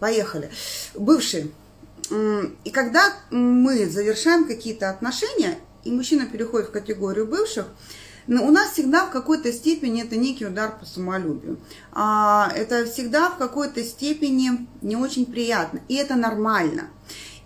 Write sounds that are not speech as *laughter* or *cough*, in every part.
Поехали. Бывшие. И когда мы завершаем какие-то отношения, и мужчина переходит в категорию бывших, но у нас всегда в какой-то степени это некий удар по самолюбию. А, это всегда в какой-то степени не очень приятно. И это нормально.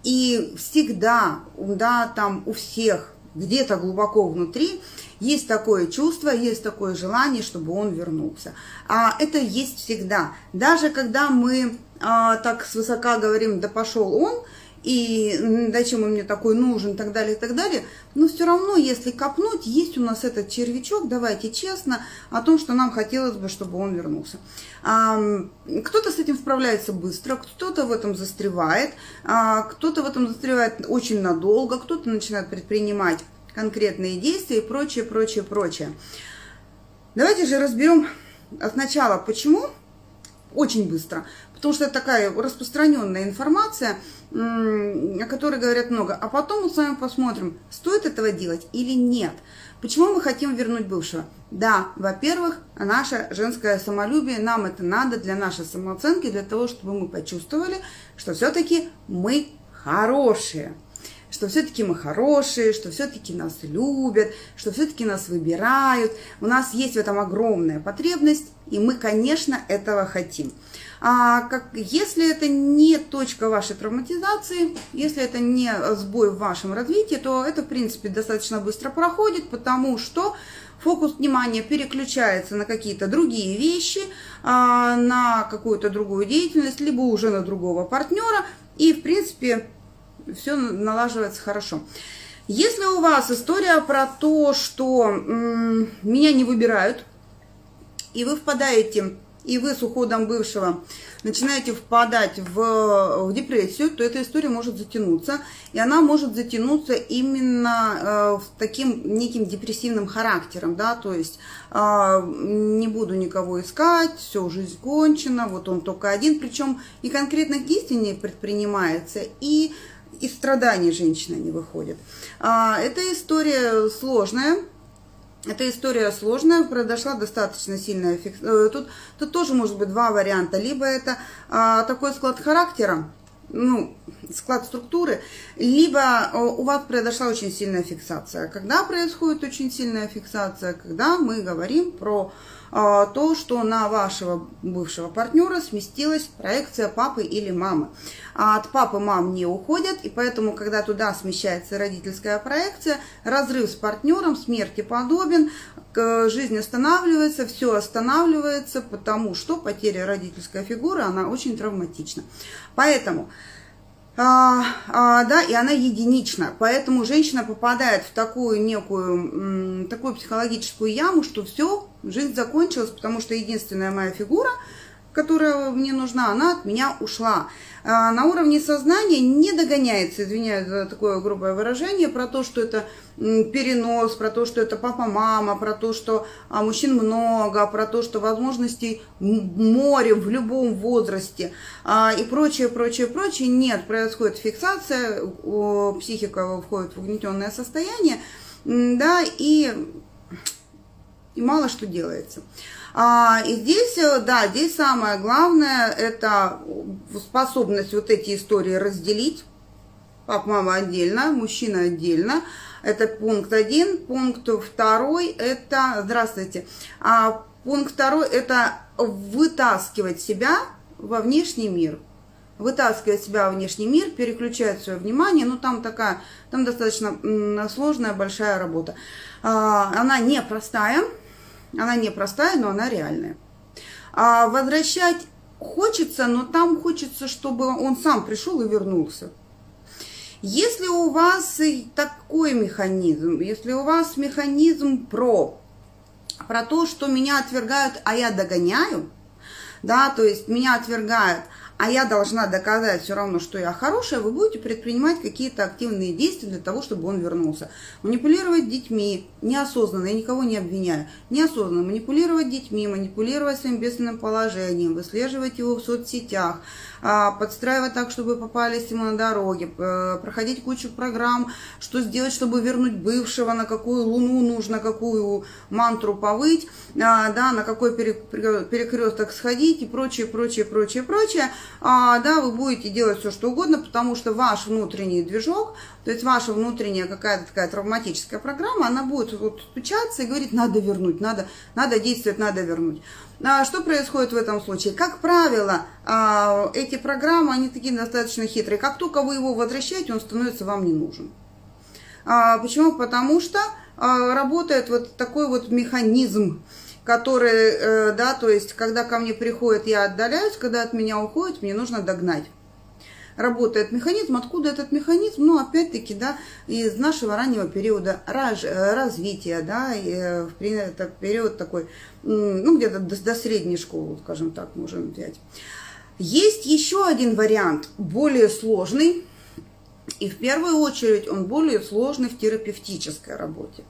И всегда, да, там у всех где-то глубоко внутри есть такое чувство, есть такое желание, чтобы он вернулся. А это есть всегда. Даже когда мы а, так свысока говорим, да пошел он, и зачем он мне такой нужен, и так далее, и так далее. Но все равно, если копнуть, есть у нас этот червячок, давайте честно, о том, что нам хотелось бы, чтобы он вернулся. Кто-то с этим справляется быстро, кто-то в этом застревает, а, кто-то в этом застревает очень надолго, кто-то начинает предпринимать конкретные действия и прочее, прочее, прочее. Давайте же разберем сначала, почему очень быстро, потому что это такая распространенная информация, о которой говорят много. А потом мы с вами посмотрим, стоит этого делать или нет. Почему мы хотим вернуть бывшего? Да, во-первых, наше женское самолюбие, нам это надо для нашей самооценки, для того, чтобы мы почувствовали, что все-таки мы хорошие что все-таки мы хорошие, что все-таки нас любят, что все-таки нас выбирают. У нас есть в этом огромная потребность, и мы, конечно, этого хотим. А как, если это не точка вашей травматизации, если это не сбой в вашем развитии, то это, в принципе, достаточно быстро проходит, потому что фокус внимания переключается на какие-то другие вещи, а, на какую-то другую деятельность, либо уже на другого партнера, и, в принципе, все налаживается хорошо. Если у вас история про то, что меня не выбирают, и вы впадаете, и вы с уходом бывшего начинаете впадать в, в депрессию, то эта история может затянуться. И она может затянуться именно э, таким неким депрессивным характером, да, то есть э, не буду никого искать, все, жизнь кончена, вот он только один, причем и конкретных действий не предпринимается, и из страданий женщина не выходит. А, эта история сложная. Эта история сложная, произошла достаточно сильная фиксация. Э, тут, тут тоже может быть два варианта. Либо это а, такой склад характера, ну, склад структуры, либо э, у вас произошла очень сильная фиксация. Когда происходит очень сильная фиксация? Когда мы говорим про то, что на вашего бывшего партнера сместилась проекция папы или мамы. А от папы мам не уходят, и поэтому, когда туда смещается родительская проекция, разрыв с партнером, смерти подобен, жизнь останавливается, все останавливается, потому что потеря родительской фигуры, она очень травматична. Поэтому а, а, да, и она единична. Поэтому женщина попадает в такую некую, такую психологическую яму, что все, жизнь закончилась, потому что единственная моя фигура, которая мне нужна, она от меня ушла. А, на уровне сознания не догоняется, извиняюсь за такое грубое выражение, про то, что это перенос, про то, что это папа-мама, про то, что а, мужчин много, про то, что возможностей море в любом возрасте а, и прочее, прочее, прочее. Нет, происходит фиксация, психика входит в угнетенное состояние, да, и, и мало что делается. А, и здесь, э, да, здесь самое главное, это способность вот эти истории разделить. Папа, мама отдельно, мужчина отдельно. Это пункт один. Пункт второй, это, здравствуйте, а пункт второй, это вытаскивать себя во внешний мир вытаскивать себя во внешний мир, переключать свое внимание, ну там такая, там достаточно сложная, большая работа. А, она непростая, она непростая, но она реальная. А возвращать хочется, но там хочется, чтобы он сам пришел и вернулся. Если у вас такой механизм, если у вас механизм про, про то, что меня отвергают, а я догоняю, да, то есть меня отвергают, а я должна доказать все равно, что я хорошая, вы будете предпринимать какие-то активные действия для того, чтобы он вернулся. Манипулировать детьми неосознанно, я никого не обвиняю, неосознанно манипулировать детьми, манипулировать своим бедственным положением, выслеживать его в соцсетях, подстраивать так, чтобы попались ему на дороге, проходить кучу программ, что сделать, чтобы вернуть бывшего, на какую луну нужно, какую мантру повыть, а, да, на какой перекресток сходить и прочее, прочее, прочее, прочее. а, да, вы будете делать все, что угодно, потому что ваш внутренний движок, то есть ваша внутренняя какая-то такая травматическая программа, она будет вот стучаться и говорить, надо вернуть, надо, надо действовать, надо вернуть. А что происходит в этом случае? Как правило, а, эти программы, они такие достаточно хитрые. Как только вы его возвращаете, он становится вам не нужен. А, почему? Потому что работает вот такой вот механизм, который, э, да, то есть, когда ко мне приходит, я отдаляюсь, когда от меня уходит, мне нужно догнать. Работает механизм. Откуда этот механизм? Ну, опять-таки, да, из нашего раннего периода раз, развития, да, и, э, это период такой, ну, где-то до, до средней школы, скажем так, можем взять. Есть еще один вариант, более сложный, и в первую очередь он более сложный в терапевтической работе.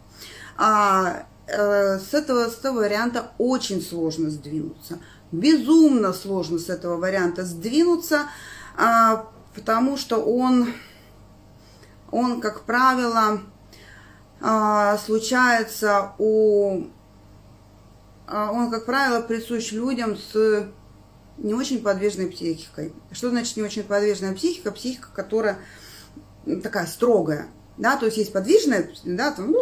А Э, с этого, с этого варианта очень сложно сдвинуться. Безумно сложно с этого варианта сдвинуться, а, потому что он, он как правило, а, случается у... А, он, как правило, присущ людям с не очень подвижной психикой. Что значит не очень подвижная психика? Психика, которая такая строгая да, то есть есть подвижная, да, там,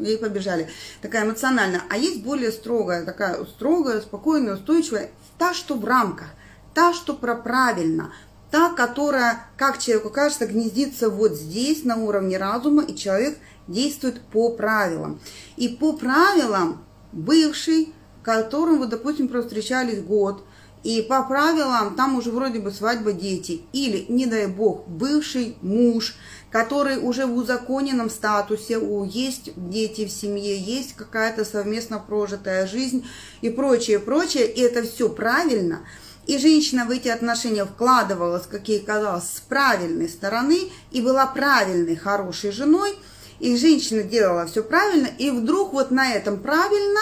и побежали, такая эмоциональная, а есть более строгая, такая строгая, спокойная, устойчивая, та, что в рамках, та, что про правильно, та, которая, как человеку кажется, гнездится вот здесь, на уровне разума, и человек действует по правилам. И по правилам бывший, которым вы, допустим, встречались год, и по правилам там уже вроде бы свадьба дети, или, не дай бог, бывший муж – который уже в узаконенном статусе, у, есть дети в семье, есть какая-то совместно прожитая жизнь и прочее, прочее, и это все правильно. И женщина в эти отношения вкладывалась, как ей казалось, с правильной стороны, и была правильной, хорошей женой, и женщина делала все правильно, и вдруг вот на этом правильно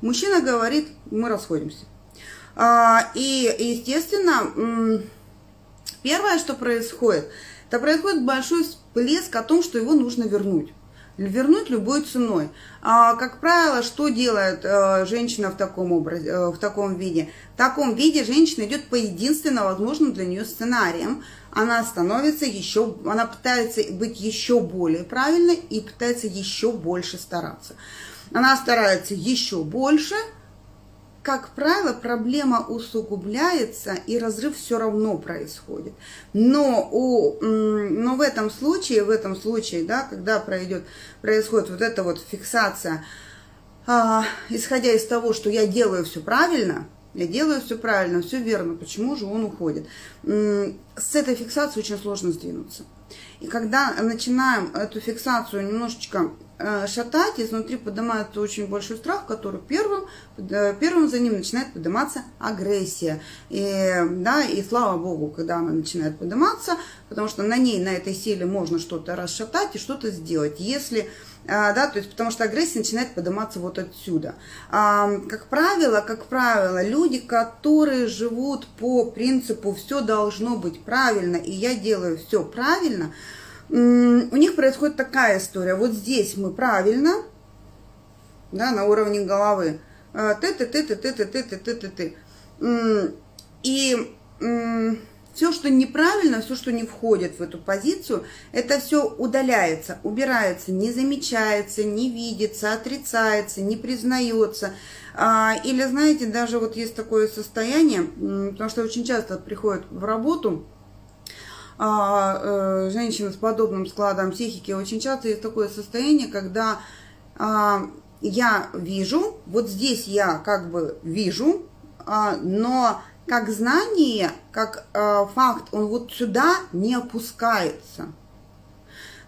мужчина говорит, мы расходимся. А, и, естественно, первое, что происходит – то происходит большой всплеск о том, что его нужно вернуть. Вернуть любой ценой. А, как правило, что делает э, женщина в таком, образе, э, в таком виде? В таком виде женщина идет по единственно возможным для нее сценариям. Она становится еще, она пытается быть еще более правильной и пытается еще больше стараться. Она старается еще больше, как правило, проблема усугубляется, и разрыв все равно происходит. Но, у, но в этом случае, в этом случае, да, когда пройдет, происходит вот эта вот фиксация, а, исходя из того, что я делаю все правильно, я делаю все правильно, все верно, почему же он уходит? С этой фиксацией очень сложно сдвинуться. И когда начинаем эту фиксацию немножечко Э, шатать, изнутри поднимается очень большой страх, который первым, э, первым за ним начинает подниматься агрессия. И, да, и слава богу, когда она начинает подниматься, потому что на ней, на этой силе можно что-то расшатать и что-то сделать. Если да, то есть потому что агрессия начинает подниматься вот отсюда. А, как правило, как правило, люди, которые живут по принципу все должно быть правильно, и я делаю все правильно, у них происходит такая история. Вот здесь мы правильно, да, на уровне головы. Ты, ты, ты, ты, ты, ты, ты, ты, ты, ты, ты. И все, что неправильно, все, что не входит в эту позицию, это все удаляется, убирается, не замечается, не видится, отрицается, не признается. Или, знаете, даже вот есть такое состояние, потому что очень часто приходят в работу, а, э, женщины с подобным складом психики очень часто есть такое состояние, когда а, я вижу, вот здесь я как бы вижу, а, но как знание, как а, факт, он вот сюда не опускается.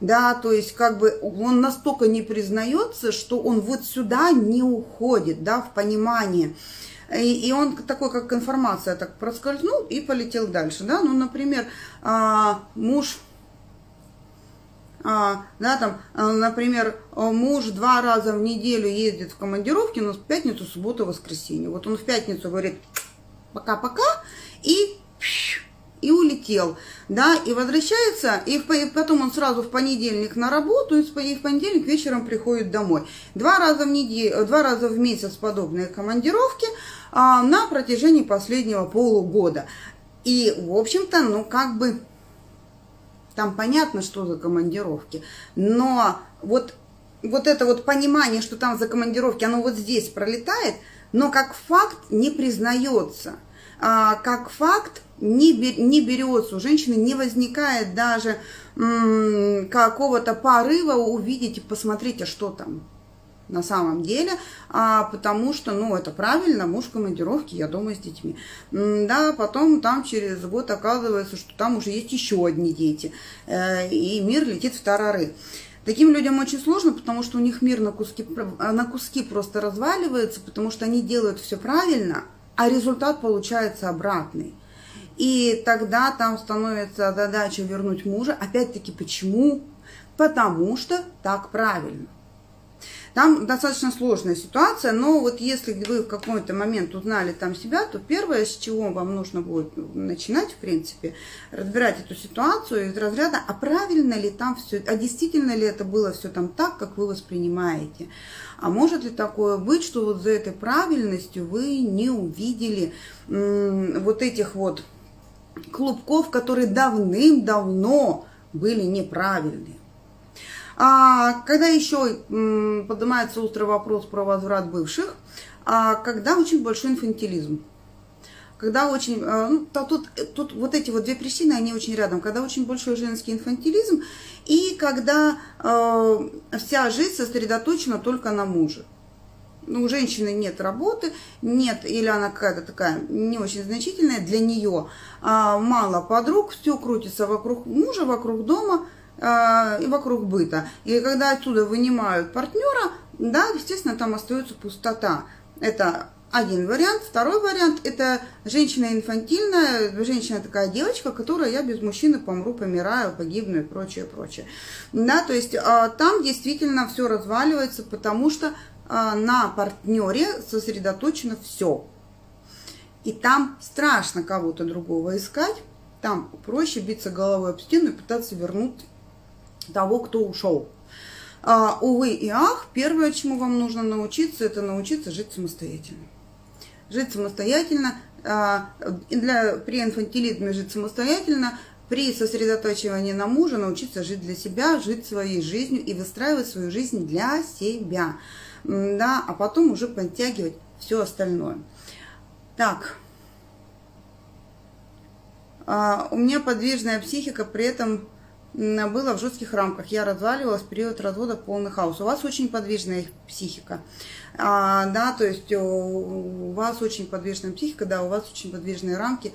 Да, то есть как бы он настолько не признается, что он вот сюда не уходит, да, в понимание. И, и он такой, как информация, так проскользнул и полетел дальше, да, ну, например, а, муж, а, да, там, а, например, муж два раза в неделю ездит в командировки, но в пятницу, субботу, воскресенье. Вот он в пятницу говорит пока-пока и и улетел, да, и возвращается, и, в, и потом он сразу в понедельник на работу, и в понедельник вечером приходит домой. Два раза в неделю, два раза в месяц подобные командировки, а, на протяжении последнего полугода. И, в общем-то, ну, как бы, там понятно, что за командировки, но вот, вот это вот понимание, что там за командировки, оно вот здесь пролетает, но как факт не признается, как факт не, не берется, у женщины не возникает даже какого-то порыва увидеть и посмотреть, а что там на самом деле, а, потому что, ну, это правильно, муж в командировке, я дома с детьми. Да, потом там через год оказывается, что там уже есть еще одни дети, э, и мир летит в тарары. Таким людям очень сложно, потому что у них мир на куски, на куски просто разваливается, потому что они делают все правильно, а результат получается обратный. И тогда там становится задача вернуть мужа. Опять-таки, почему? Потому что так правильно. Там достаточно сложная ситуация, но вот если вы в какой-то момент узнали там себя, то первое, с чего вам нужно будет начинать, в принципе, разбирать эту ситуацию из разряда, а правильно ли там все, а действительно ли это было все там так, как вы воспринимаете. А может ли такое быть, что вот за этой правильностью вы не увидели вот этих вот клубков, которые давным-давно были неправильные. А когда еще поднимается острый вопрос про возврат бывших, а когда очень большой инфантилизм. Когда очень, э, ну, то тут, тут вот эти вот две причины, они очень рядом. Когда очень большой женский инфантилизм и когда э, вся жизнь сосредоточена только на муже ну, у женщины нет работы, нет, или она какая-то такая не очень значительная для нее, а, мало подруг, все крутится вокруг мужа, вокруг дома а, и вокруг быта. И когда отсюда вынимают партнера, да, естественно, там остается пустота. Это один вариант. Второй вариант – это женщина инфантильная, женщина такая девочка, которая я без мужчины помру, помираю, погибну и прочее, прочее. Да, то есть а, там действительно все разваливается, потому что а, на партнере сосредоточено все. И там страшно кого-то другого искать, там проще биться головой об стену и пытаться вернуть того, кто ушел. А, увы и ах, первое, чему вам нужно научиться, это научиться жить самостоятельно. Жить самостоятельно, а, для, при инфантилизме жить самостоятельно, при сосредоточивании на муже научиться жить для себя, жить своей жизнью и выстраивать свою жизнь для себя да, а потом уже подтягивать все остальное. Так, а, у меня подвижная психика, при этом была в жестких рамках. Я разваливалась в период развода полный хаос. У вас очень подвижная психика. А, да, то есть у вас очень подвижная психика, да, у вас очень подвижные рамки.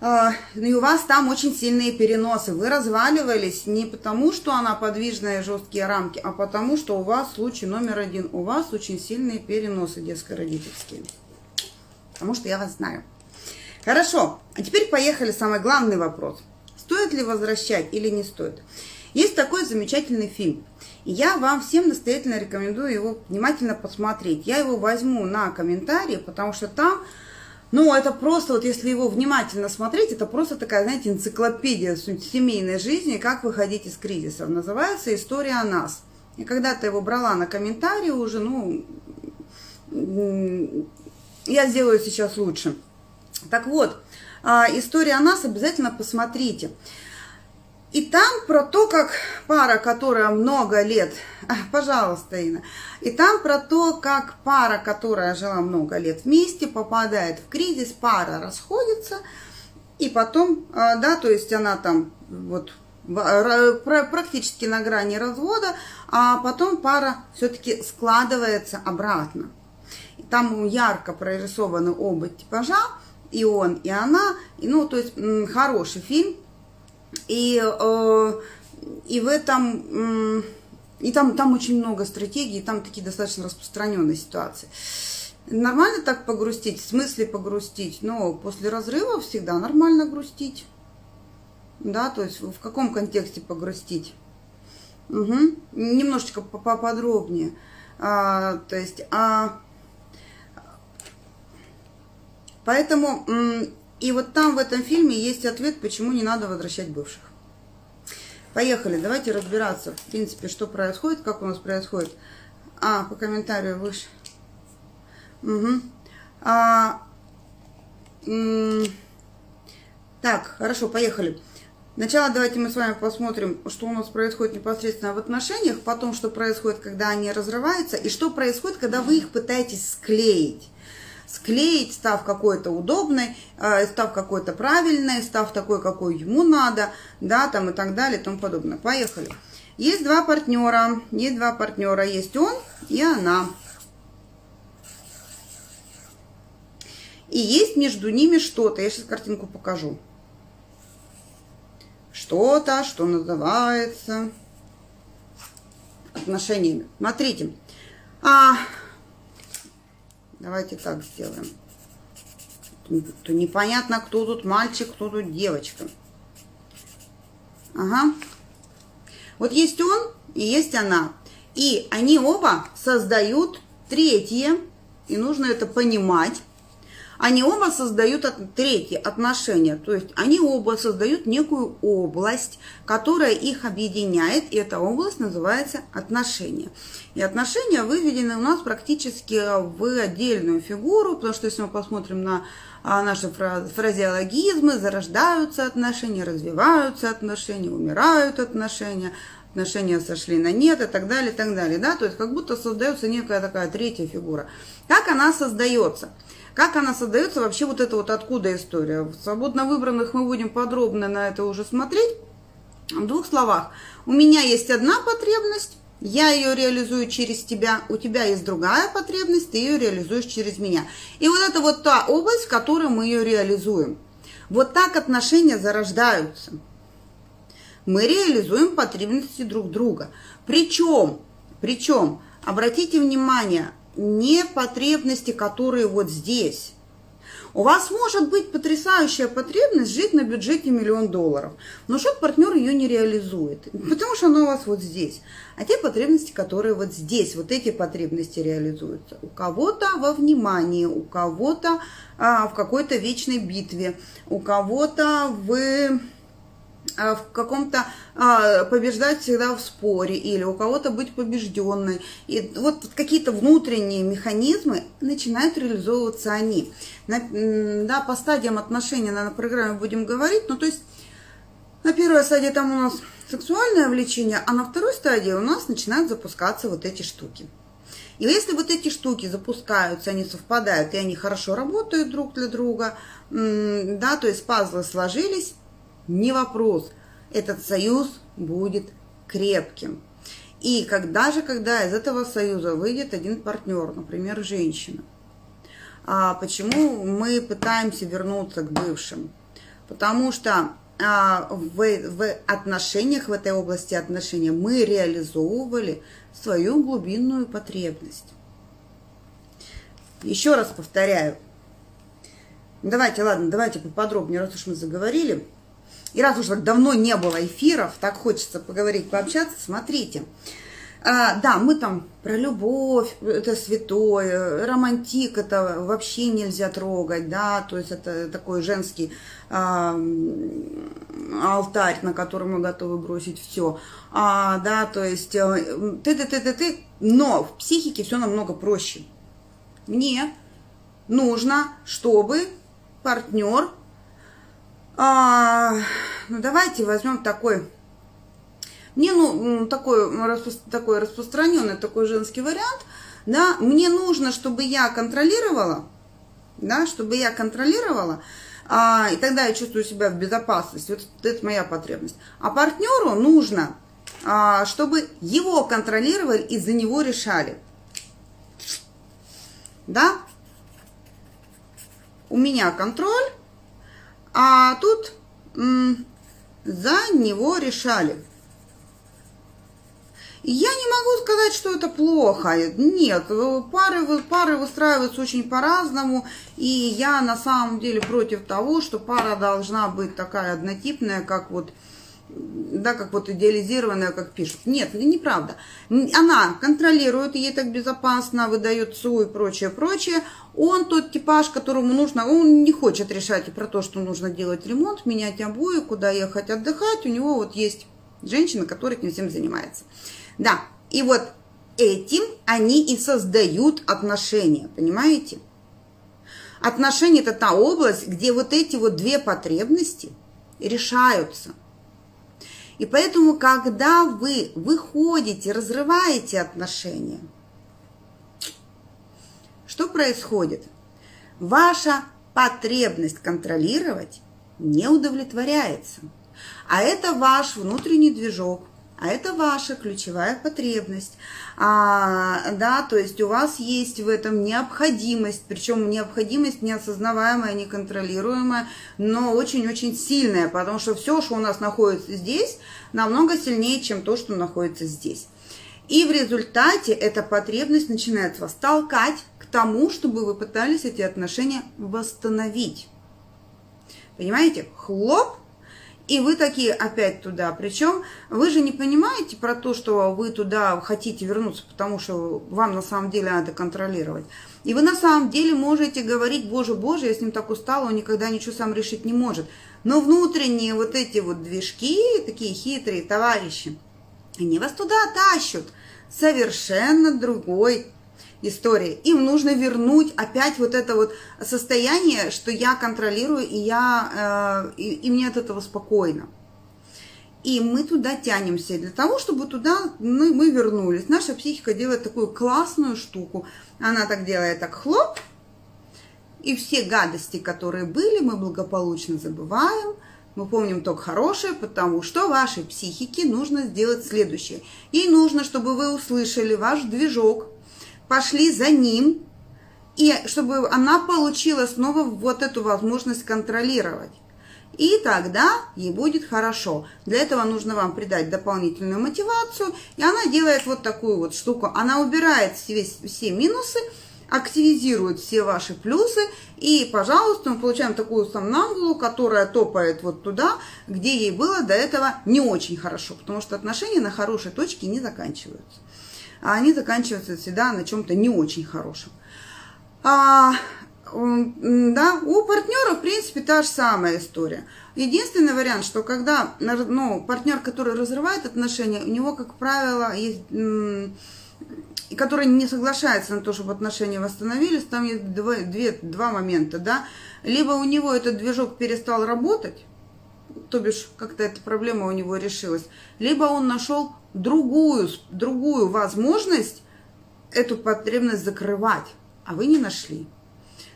А, ну и у вас там очень сильные переносы. Вы разваливались не потому, что она подвижная жесткие рамки, а потому, что у вас случай номер один. У вас очень сильные переносы детско-родительские. Потому что я вас знаю. Хорошо, а теперь поехали. Самый главный вопрос. Стоит ли возвращать или не стоит? Есть такой замечательный фильм. И я вам всем настоятельно рекомендую его внимательно посмотреть. Я его возьму на комментарии, потому что там ну, это просто, вот если его внимательно смотреть, это просто такая, знаете, энциклопедия семейной жизни, как выходить из кризисов. Называется «История о нас». И когда-то его брала на комментарии уже, ну, я сделаю сейчас лучше. Так вот, история о нас обязательно посмотрите. И там про то, как пара, которая много лет, а, *laughs* пожалуйста, Инна, и там про то, как пара, которая жила много лет вместе, попадает в кризис, пара расходится, и потом, а, да, то есть она там вот практически на грани развода, а потом пара все-таки складывается обратно. Там ярко прорисованы оба типажа, и он, и она, и, ну, то есть хороший фильм, и, э, и в этом... И там, там очень много стратегий, там такие достаточно распространенные ситуации. Нормально так погрустить? В смысле погрустить? Но после разрыва всегда нормально грустить. Да, то есть в каком контексте погрустить? Угу. Немножечко поподробнее. А, то есть, а, поэтому и вот там в этом фильме есть ответ, почему не надо возвращать бывших. Поехали, давайте разбираться, в принципе, что происходит, как у нас происходит. А, по комментарию выше. Угу. А, Так, хорошо, поехали. Сначала давайте мы с вами посмотрим, что у нас происходит непосредственно в отношениях, потом, что происходит, когда они разрываются, и что происходит, когда вы их пытаетесь склеить. Склеить, став какой-то удобной, э, став какой-то правильной, став такой, какой ему надо, да, там и так далее и тому подобное. Поехали. Есть два партнера, есть два партнера, есть он и она. И есть между ними что-то. Я сейчас картинку покажу что-то, что называется отношениями. Смотрите, а, давайте так сделаем. То непонятно, кто тут мальчик, кто тут девочка. Ага. Вот есть он и есть она. И они оба создают третье, и нужно это понимать, они оба создают третье отношение, то есть они оба создают некую область, которая их объединяет, и эта область называется отношения. И отношения выведены у нас практически в отдельную фигуру, потому что если мы посмотрим на а, наши фразеологизмы, зарождаются отношения, развиваются отношения, умирают отношения, отношения сошли на нет и так далее, и так далее, да, то есть как будто создается некая такая третья фигура. Как она создается? Как она создается, вообще вот это вот откуда история? В свободно выбранных мы будем подробно на это уже смотреть. В двух словах. У меня есть одна потребность, я ее реализую через тебя, у тебя есть другая потребность, ты ее реализуешь через меня. И вот это вот та область, в которой мы ее реализуем. Вот так отношения зарождаются. Мы реализуем потребности друг друга. Причем, причем, обратите внимание, не потребности, которые вот здесь. У вас может быть потрясающая потребность жить на бюджете миллион долларов, но что партнер ее не реализует, потому что она у вас вот здесь. А те потребности, которые вот здесь, вот эти потребности реализуются. У кого-то во внимании, у кого-то а, в какой-то вечной битве, у кого-то в в каком-то а, побеждать всегда в споре или у кого-то быть побежденной. И вот какие-то внутренние механизмы начинают реализовываться они. На, да, по стадиям отношений на, на программе будем говорить. Ну, то есть на первой стадии там у нас сексуальное влечение, а на второй стадии у нас начинают запускаться вот эти штуки. И если вот эти штуки запускаются, они совпадают, и они хорошо работают друг для друга, да, то есть пазлы сложились, не вопрос. Этот союз будет крепким. И когда же, когда из этого союза выйдет один партнер, например, женщина, а почему мы пытаемся вернуться к бывшим? Потому что а, в, в отношениях, в этой области отношений мы реализовывали свою глубинную потребность. Еще раз повторяю. Давайте, ладно, давайте поподробнее, раз уж мы заговорили. И раз уж так давно не было эфиров, так хочется поговорить, пообщаться, смотрите. А, да, мы там про любовь, это святое, романтик, это вообще нельзя трогать, да, то есть это такой женский а, алтарь, на котором мы готовы бросить все, а, да, то есть ты-ты-ты-ты-ты, но в психике все намного проще. Мне нужно, чтобы партнер а, ну, давайте возьмем такой, мне, ну, такой, такой распространенный, такой женский вариант, да, мне нужно, чтобы я контролировала, да, чтобы я контролировала, а, и тогда я чувствую себя в безопасности. Вот это моя потребность. А партнеру нужно, а, чтобы его контролировали и за него решали. Да? У меня контроль, а тут за него решали. Я не могу сказать, что это плохо. Нет, пары, пары выстраиваются очень по-разному. И я на самом деле против того, что пара должна быть такая однотипная, как вот да, как вот идеализированная, как пишут. Нет, неправда. Она контролирует, ей так безопасно, выдает СУ и прочее, прочее. Он тот типаж, которому нужно, он не хочет решать про то, что нужно делать ремонт, менять обои, куда ехать отдыхать. У него вот есть женщина, которая этим всем занимается. Да, и вот этим они и создают отношения, понимаете? Отношения – это та область, где вот эти вот две потребности решаются. И поэтому, когда вы выходите, разрываете отношения, что происходит? Ваша потребность контролировать не удовлетворяется. А это ваш внутренний движок, а это ваша ключевая потребность. А, да, то есть у вас есть в этом необходимость, причем необходимость неосознаваемая, неконтролируемая, но очень-очень сильная, потому что все, что у нас находится здесь, намного сильнее, чем то, что находится здесь. И в результате эта потребность начинает вас толкать к тому, чтобы вы пытались эти отношения восстановить. Понимаете? Хлоп, и вы такие опять туда. Причем вы же не понимаете про то, что вы туда хотите вернуться, потому что вам на самом деле надо контролировать. И вы на самом деле можете говорить, боже, боже, я с ним так устала, он никогда ничего сам решить не может. Но внутренние вот эти вот движки, такие хитрые товарищи, они вас туда тащат совершенно другой истории. Им нужно вернуть опять вот это вот состояние, что я контролирую, и, я, э, и, и мне от этого спокойно. И мы туда тянемся. Для того, чтобы туда мы, мы вернулись. Наша психика делает такую классную штуку. Она так делает, так хлоп, и все гадости, которые были, мы благополучно забываем. Мы помним только хорошее, потому что вашей психике нужно сделать следующее. Ей нужно, чтобы вы услышали ваш движок, пошли за ним, и чтобы она получила снова вот эту возможность контролировать. И тогда ей будет хорошо. Для этого нужно вам придать дополнительную мотивацию. И она делает вот такую вот штуку. Она убирает все, все минусы, активизирует все ваши плюсы. И, пожалуйста, мы получаем такую сомнамбулу, которая топает вот туда, где ей было до этого не очень хорошо. Потому что отношения на хорошей точке не заканчиваются а они заканчиваются всегда на чем-то не очень хорошем. А, да, у партнера, в принципе, та же самая история. Единственный вариант, что когда ну, партнер, который разрывает отношения, у него, как правило, есть который не соглашается на то, чтобы отношения восстановились, там есть два, две, два момента, да. Либо у него этот движок перестал работать, то бишь как-то эта проблема у него решилась, либо он нашел другую, другую возможность эту потребность закрывать, а вы не нашли.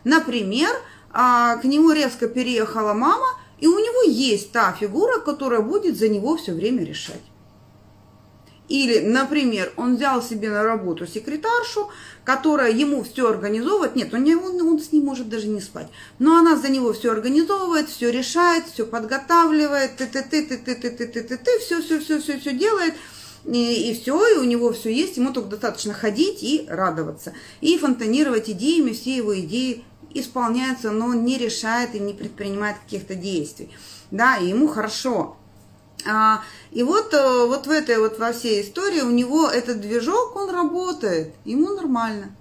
Например, а, к нему резко переехала мама, и у него есть та фигура, которая будет за него все время решать. Или, например, он взял себе на работу секретаршу, которая ему все организовывает. Нет, он, не, он, он с ним может даже не спать. Но она за него все организовывает, все решает, все подготавливает, ты ты ты ты ты ты ты ты ты ты все все все все все делает. И, и все, и у него все есть, ему только достаточно ходить и радоваться. И фонтанировать идеями, все его идеи исполняются, но он не решает и не предпринимает каких-то действий. Да, и ему хорошо. А, и вот, э, вот в этой вот во всей истории у него этот движок, он работает, ему нормально.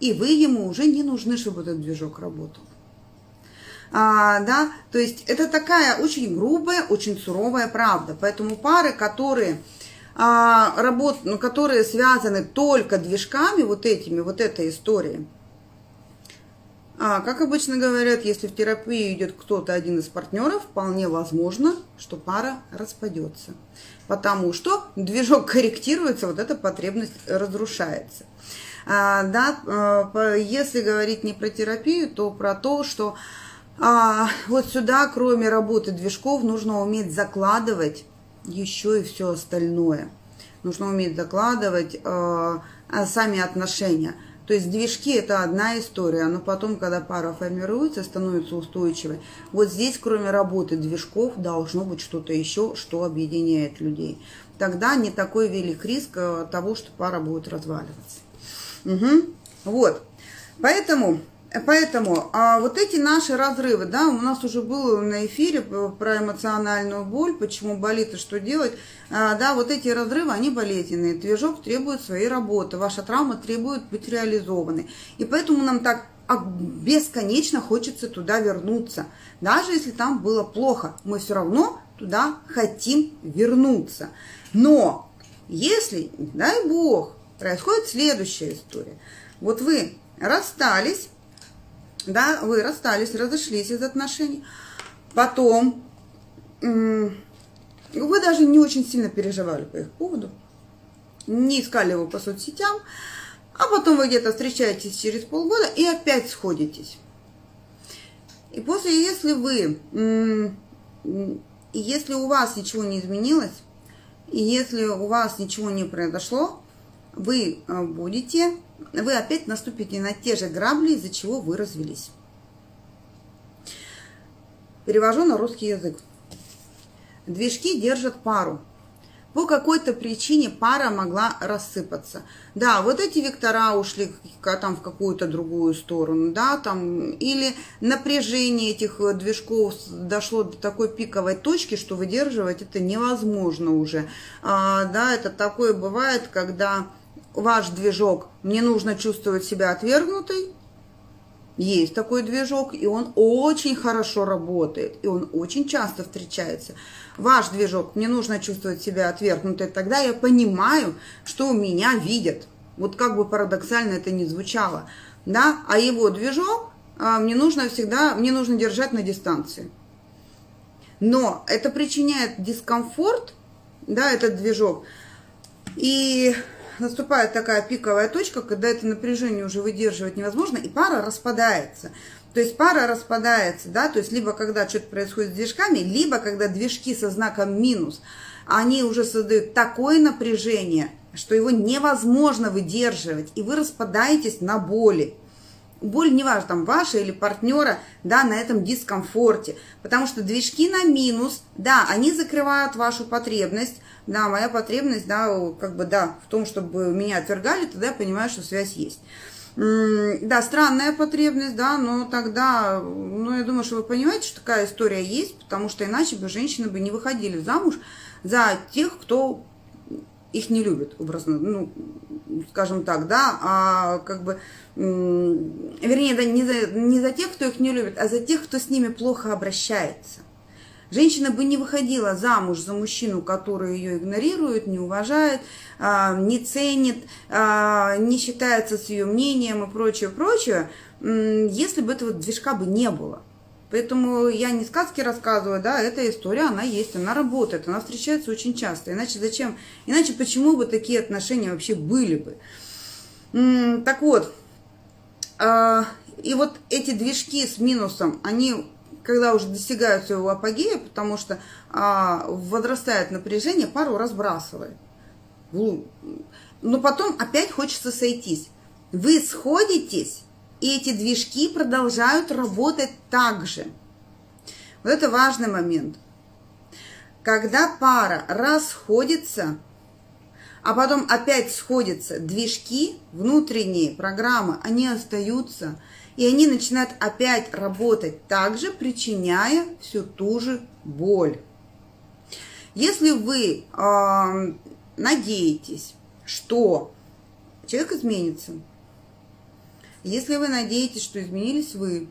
И вы ему уже не нужны, чтобы этот движок работал. А, да, то есть это такая очень грубая, очень суровая правда. Поэтому пары, которые а, работ, ну, которые связаны только движками, вот этими, вот этой историей, а, как обычно говорят, если в терапии идет кто-то один из партнеров, вполне возможно, что пара распадется. Потому что движок корректируется, вот эта потребность разрушается. А, да, а, если говорить не про терапию, то про то, что а, вот сюда, кроме работы движков, нужно уметь закладывать еще и все остальное. Нужно уметь закладывать э, сами отношения. То есть движки это одна история, но потом, когда пара формируется, становится устойчивой. Вот здесь, кроме работы движков, должно быть что-то еще, что объединяет людей. Тогда не такой велик риск э, того, что пара будет разваливаться. Угу. Вот. Поэтому Поэтому а вот эти наши разрывы, да, у нас уже было на эфире про эмоциональную боль, почему болит и что делать. А, да, вот эти разрывы, они болезненные. Движок требует своей работы, ваша травма требует быть реализованной. И поэтому нам так а, бесконечно хочется туда вернуться. Даже если там было плохо, мы все равно туда хотим вернуться. Но если, дай бог, происходит следующая история. Вот вы расстались, да, вы расстались, разошлись из отношений, потом вы даже не очень сильно переживали по их поводу, не искали его по соцсетям, а потом вы где-то встречаетесь через полгода и опять сходитесь. И после, если вы, если у вас ничего не изменилось, и если у вас ничего не произошло, вы э, будете, вы опять наступите на те же грабли, из-за чего вы развелись. Перевожу на русский язык. Движки держат пару по какой-то причине пара могла рассыпаться. Да, вот эти вектора ушли там в какую-то другую сторону, да, там, или напряжение этих движков дошло до такой пиковой точки, что выдерживать это невозможно уже. А, да, это такое бывает, когда ваш движок, мне нужно чувствовать себя отвергнутой, есть такой движок, и он очень хорошо работает, и он очень часто встречается ваш движок, мне нужно чувствовать себя отвергнутой, тогда я понимаю, что меня видят. Вот как бы парадоксально это ни звучало. Да? А его движок а, мне нужно всегда, мне нужно держать на дистанции. Но это причиняет дискомфорт, да, этот движок. И наступает такая пиковая точка, когда это напряжение уже выдерживать невозможно, и пара распадается. То есть пара распадается, да, то есть либо когда что-то происходит с движками, либо когда движки со знаком минус, они уже создают такое напряжение, что его невозможно выдерживать, и вы распадаетесь на боли. Боль, неважно, там, ваша или партнера, да, на этом дискомфорте. Потому что движки на минус, да, они закрывают вашу потребность, да, моя потребность, да, как бы, да, в том, чтобы меня отвергали, тогда я понимаю, что связь есть. Да, странная потребность, да, но тогда, ну, я думаю, что вы понимаете, что такая история есть, потому что иначе бы женщины бы не выходили замуж за тех, кто их не любит, образно, ну, скажем так, да, а как бы, вернее, да, не за, не за тех, кто их не любит, а за тех, кто с ними плохо обращается. Женщина бы не выходила замуж за мужчину, который ее игнорирует, не уважает, а, не ценит, а, не считается с ее мнением и прочее, прочее, если бы этого движка бы не было. Поэтому я не сказки рассказываю, да, эта история, она есть, она работает, она встречается очень часто. Иначе зачем, иначе почему бы такие отношения вообще были бы? Так вот, а, и вот эти движки с минусом, они когда уже достигают своего апогея, потому что а, возрастает напряжение, пару разбрасывает. Но потом опять хочется сойтись. Вы сходитесь, и эти движки продолжают работать так же. Вот это важный момент. Когда пара расходится, а потом опять сходятся, движки, внутренние программы, они остаются – и они начинают опять работать так же, причиняя всю ту же боль. Если вы э, надеетесь, что человек изменится, если вы надеетесь, что изменились вы,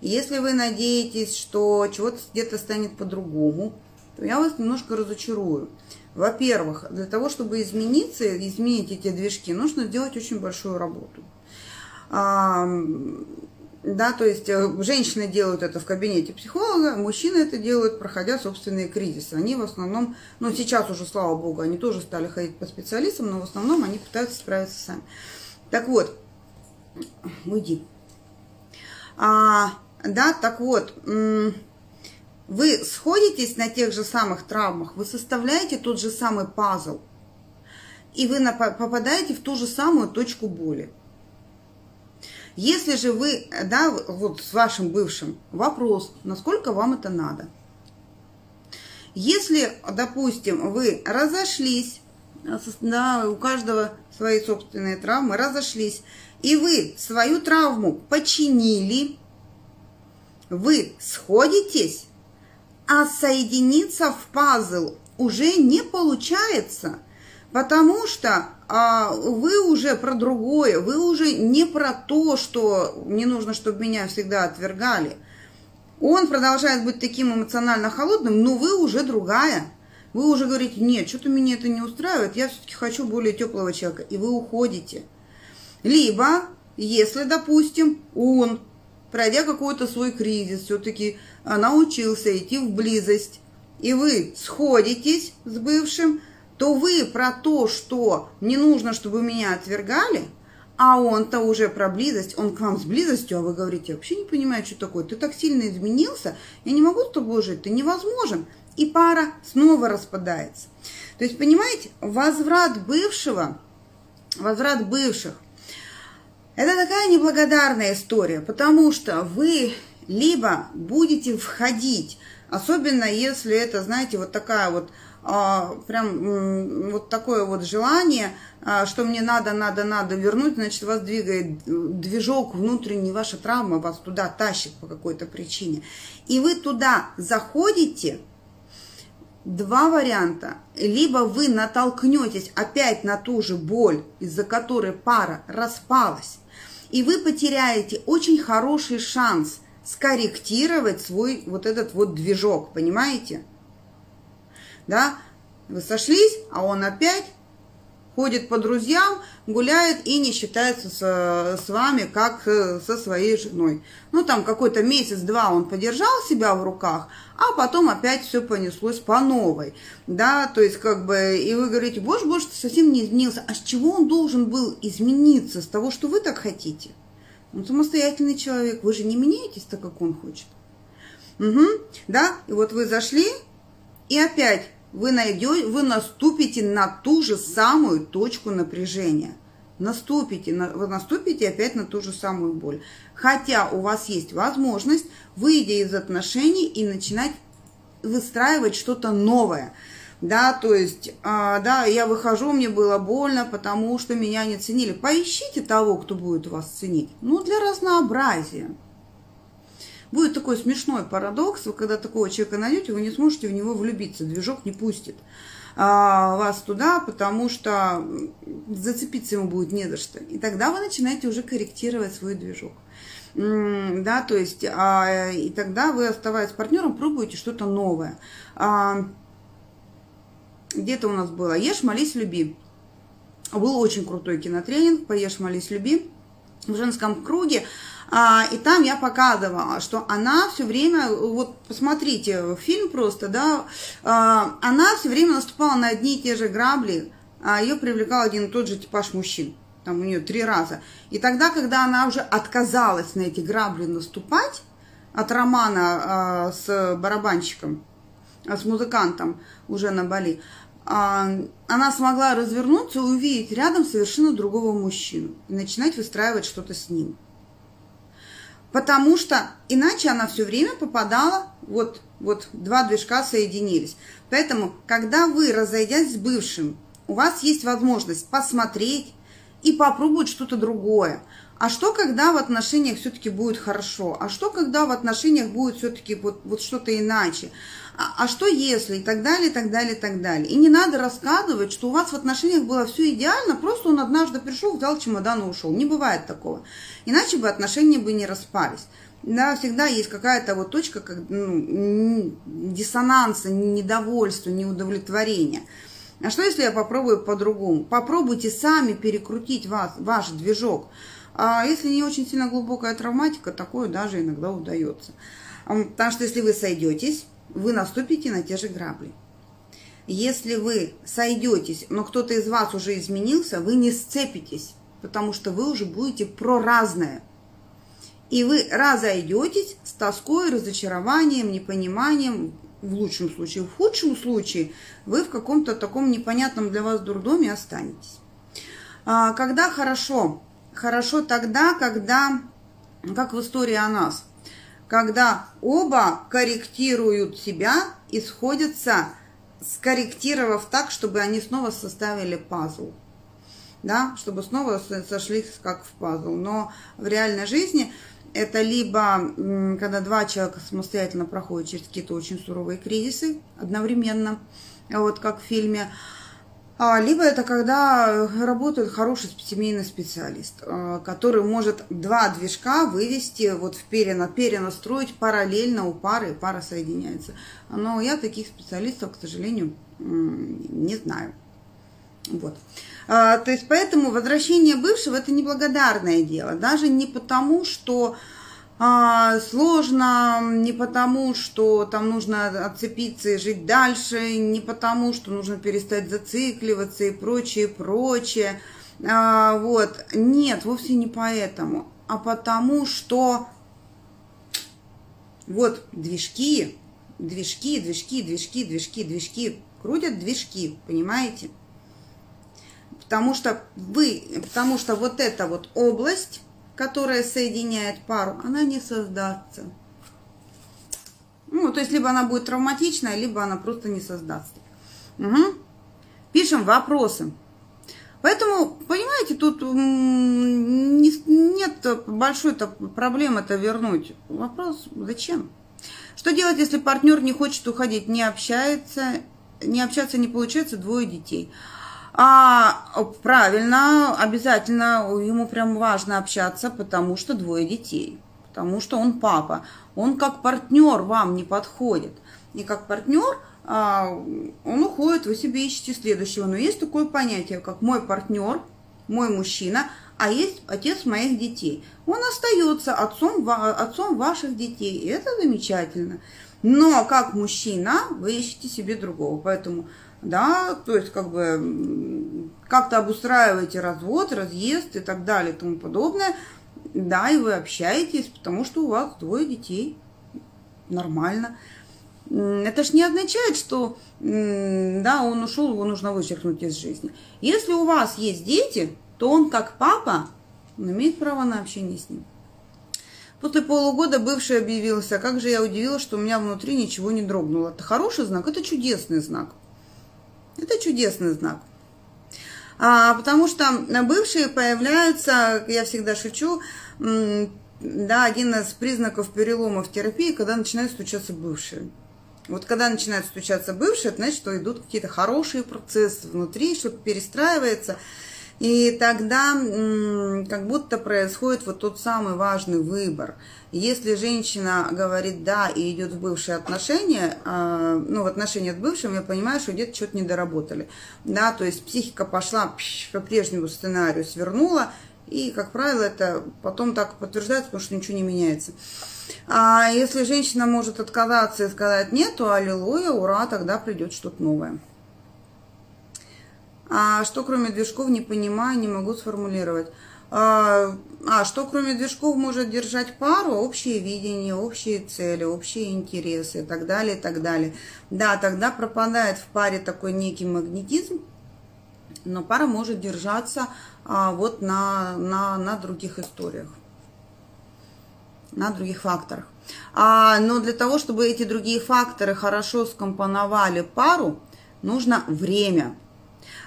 если вы надеетесь, что чего-то где-то станет по-другому, то я вас немножко разочарую. Во-первых, для того, чтобы измениться, изменить эти движки, нужно сделать очень большую работу да, то есть э, женщины делают это в кабинете психолога, мужчины это делают, проходя собственные кризисы. Они в основном, ну сейчас уже, слава богу, они тоже стали ходить по специалистам, но в основном они пытаются справиться сами. Так вот, уйди. А, да, так вот, вы сходитесь на тех же самых травмах, вы составляете тот же самый пазл, и вы попадаете в ту же самую точку боли. Если же вы, да, вот с вашим бывшим, вопрос, насколько вам это надо. Если, допустим, вы разошлись, да, у каждого свои собственные травмы, разошлись, и вы свою травму починили, вы сходитесь, а соединиться в пазл уже не получается, потому что а вы уже про другое, вы уже не про то, что мне нужно, чтобы меня всегда отвергали. Он продолжает быть таким эмоционально холодным, но вы уже другая. Вы уже говорите, нет, что-то меня это не устраивает, я все-таки хочу более теплого человека, и вы уходите. Либо, если, допустим, он пройдя какой-то свой кризис, все-таки научился идти в близость, и вы сходитесь с бывшим, то вы про то, что не нужно, чтобы меня отвергали, а он-то уже про близость, он к вам с близостью, а вы говорите, я вообще не понимаю, что такое, ты так сильно изменился, я не могу с тобой жить, ты невозможен. И пара снова распадается. То есть, понимаете, возврат бывшего, возврат бывших, это такая неблагодарная история, потому что вы либо будете входить, особенно если это, знаете, вот такая вот а, прям вот такое вот желание, а, что мне надо, надо, надо вернуть, значит, вас двигает движок внутренний, ваша травма вас туда тащит по какой-то причине. И вы туда заходите, два варианта. Либо вы натолкнетесь опять на ту же боль, из-за которой пара распалась, и вы потеряете очень хороший шанс скорректировать свой вот этот вот движок, понимаете? да, вы сошлись, а он опять ходит по друзьям, гуляет и не считается с, с вами, как э, со своей женой. Ну, там какой-то месяц-два он подержал себя в руках, а потом опять все понеслось по новой, да, то есть как бы, и вы говорите, боже, боже, ты совсем не изменился, а с чего он должен был измениться, с того, что вы так хотите? Он самостоятельный человек, вы же не меняетесь так, как он хочет. Угу, да, и вот вы зашли, и опять вы найдете, вы наступите на ту же самую точку напряжения. Наступите, вы наступите опять на ту же самую боль. Хотя у вас есть возможность, выйдя из отношений и начинать выстраивать что-то новое. Да, то есть, а, да, я выхожу, мне было больно, потому что меня не ценили. Поищите того, кто будет вас ценить. Ну, для разнообразия. Будет такой смешной парадокс, вы когда такого человека найдете, вы не сможете в него влюбиться, движок не пустит а, вас туда, потому что зацепиться ему будет не за что. И тогда вы начинаете уже корректировать свой движок. Да, то есть, а, и тогда вы, оставаясь партнером, пробуете что-то новое. А, где-то у нас было «Ешь, молись, люби». Был очень крутой кинотренинг «Поешь, молись, люби» в женском круге. А, и там я показывала, что она все время, вот посмотрите фильм просто, да, а, она все время наступала на одни и те же грабли, а ее привлекал один и тот же типаж мужчин. Там у нее три раза. И тогда, когда она уже отказалась на эти грабли наступать, от романа э, с барабанщиком, с музыкантом уже на Бали, э, она смогла развернуться и увидеть рядом совершенно другого мужчину и начинать выстраивать что-то с ним. Потому что иначе она все время попадала, вот, вот два движка соединились. Поэтому, когда вы, разойдясь с бывшим, у вас есть возможность посмотреть и попробовать что-то другое. А что, когда в отношениях все-таки будет хорошо? А что, когда в отношениях будет все-таки вот, вот что-то иначе? а, а что если, и так далее, и так далее, и так далее. И не надо рассказывать, что у вас в отношениях было все идеально, просто он однажды пришел, взял чемодан и ушел. Не бывает такого. Иначе бы отношения бы не распались. Да, всегда есть какая-то вот точка как, ну, диссонанса, недовольства, неудовлетворения. А что если я попробую по-другому? Попробуйте сами перекрутить вас, ваш движок. А если не очень сильно глубокая травматика, такое даже иногда удается. Потому что если вы сойдетесь, вы наступите на те же грабли. Если вы сойдетесь, но кто-то из вас уже изменился, вы не сцепитесь, потому что вы уже будете проразное. И вы разойдетесь с тоской, разочарованием, непониманием, в лучшем случае. В худшем случае вы в каком-то таком непонятном для вас дурдоме останетесь. А, когда хорошо? Хорошо тогда, когда, как в истории о нас – когда оба корректируют себя и сходятся, скорректировав так, чтобы они снова составили пазл. Да, чтобы снова сошлись как в пазл. Но в реальной жизни это либо когда два человека самостоятельно проходят через какие-то очень суровые кризисы одновременно, вот как в фильме, либо это когда работает хороший семейный специалист, а, который может два движка вывести, вот в перено, перенастроить параллельно у пары, и пара соединяется. Но я таких специалистов, к сожалению, не знаю. Вот. А, то есть поэтому возвращение бывшего это неблагодарное дело. Даже не потому, что а, сложно не потому, что там нужно отцепиться и жить дальше, не потому, что нужно перестать зацикливаться и прочее, прочее. А, вот. Нет, вовсе не поэтому, а потому, что вот движки, движки, движки, движки, движки, движки, крутят движки, понимаете? Потому что вы, потому что вот эта вот область, которая соединяет пару, она не создастся. Ну, то есть, либо она будет травматичная, либо она просто не создастся. Угу. Пишем вопросы. Поэтому, понимаете, тут нет большой-то проблемы это вернуть. Вопрос, зачем? Что делать, если партнер не хочет уходить, не общается, не общаться не получается, двое детей? А, правильно, обязательно ему прям важно общаться, потому что двое детей, потому что он папа. Он как партнер вам не подходит. И как партнер а, он уходит, вы себе ищете следующего. Но есть такое понятие, как мой партнер, мой мужчина, а есть отец моих детей. Он остается отцом, отцом ваших детей, и это замечательно. Но как мужчина вы ищете себе другого. Поэтому да, то есть как бы как-то обустраиваете развод, разъезд и так далее и тому подобное, да, и вы общаетесь, потому что у вас двое детей, нормально. Это ж не означает, что да, он ушел, его нужно вычеркнуть из жизни. Если у вас есть дети, то он как папа, он имеет право на общение с ним. После полугода бывший объявился. Как же я удивилась, что у меня внутри ничего не дрогнуло. Это хороший знак, это чудесный знак. Это чудесный знак. А, потому что бывшие появляются, я всегда шучу, да, один из признаков перелома в терапии, когда начинают стучаться бывшие. Вот когда начинают стучаться бывшие, это значит, что идут какие-то хорошие процессы внутри, что-то перестраивается. И тогда как будто происходит вот тот самый важный выбор. Если женщина говорит «да» и идет в бывшие отношения, а, ну, в отношения с бывшим, я понимаю, что где-то что-то не доработали. Да, то есть психика пошла по прежнему сценарию, свернула, и, как правило, это потом так подтверждается, потому что ничего не меняется. А если женщина может отказаться и сказать «нет», то аллилуйя, ура, тогда придет что-то новое. А что кроме движков не понимаю, не могу сформулировать. А, а что кроме движков может держать пару? Общее видение, общие цели, общие интересы и так далее, и так далее. Да, тогда пропадает в паре такой некий магнетизм, но пара может держаться а, вот на, на, на других историях, на других факторах. А, но для того, чтобы эти другие факторы хорошо скомпоновали пару, нужно время.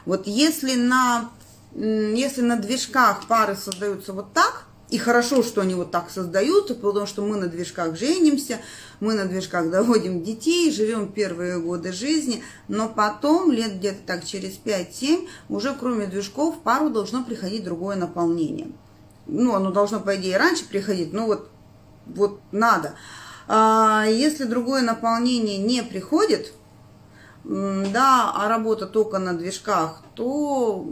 Вот если на, если на движках пары создаются вот так, и хорошо, что они вот так создаются, потому что мы на движках женимся, мы на движках доводим детей, живем первые годы жизни, но потом, лет где-то так через 5-7, уже кроме движков в пару должно приходить другое наполнение. Ну, оно должно, по идее, раньше приходить, но вот, вот надо. А если другое наполнение не приходит, да, а работа только на движках, то...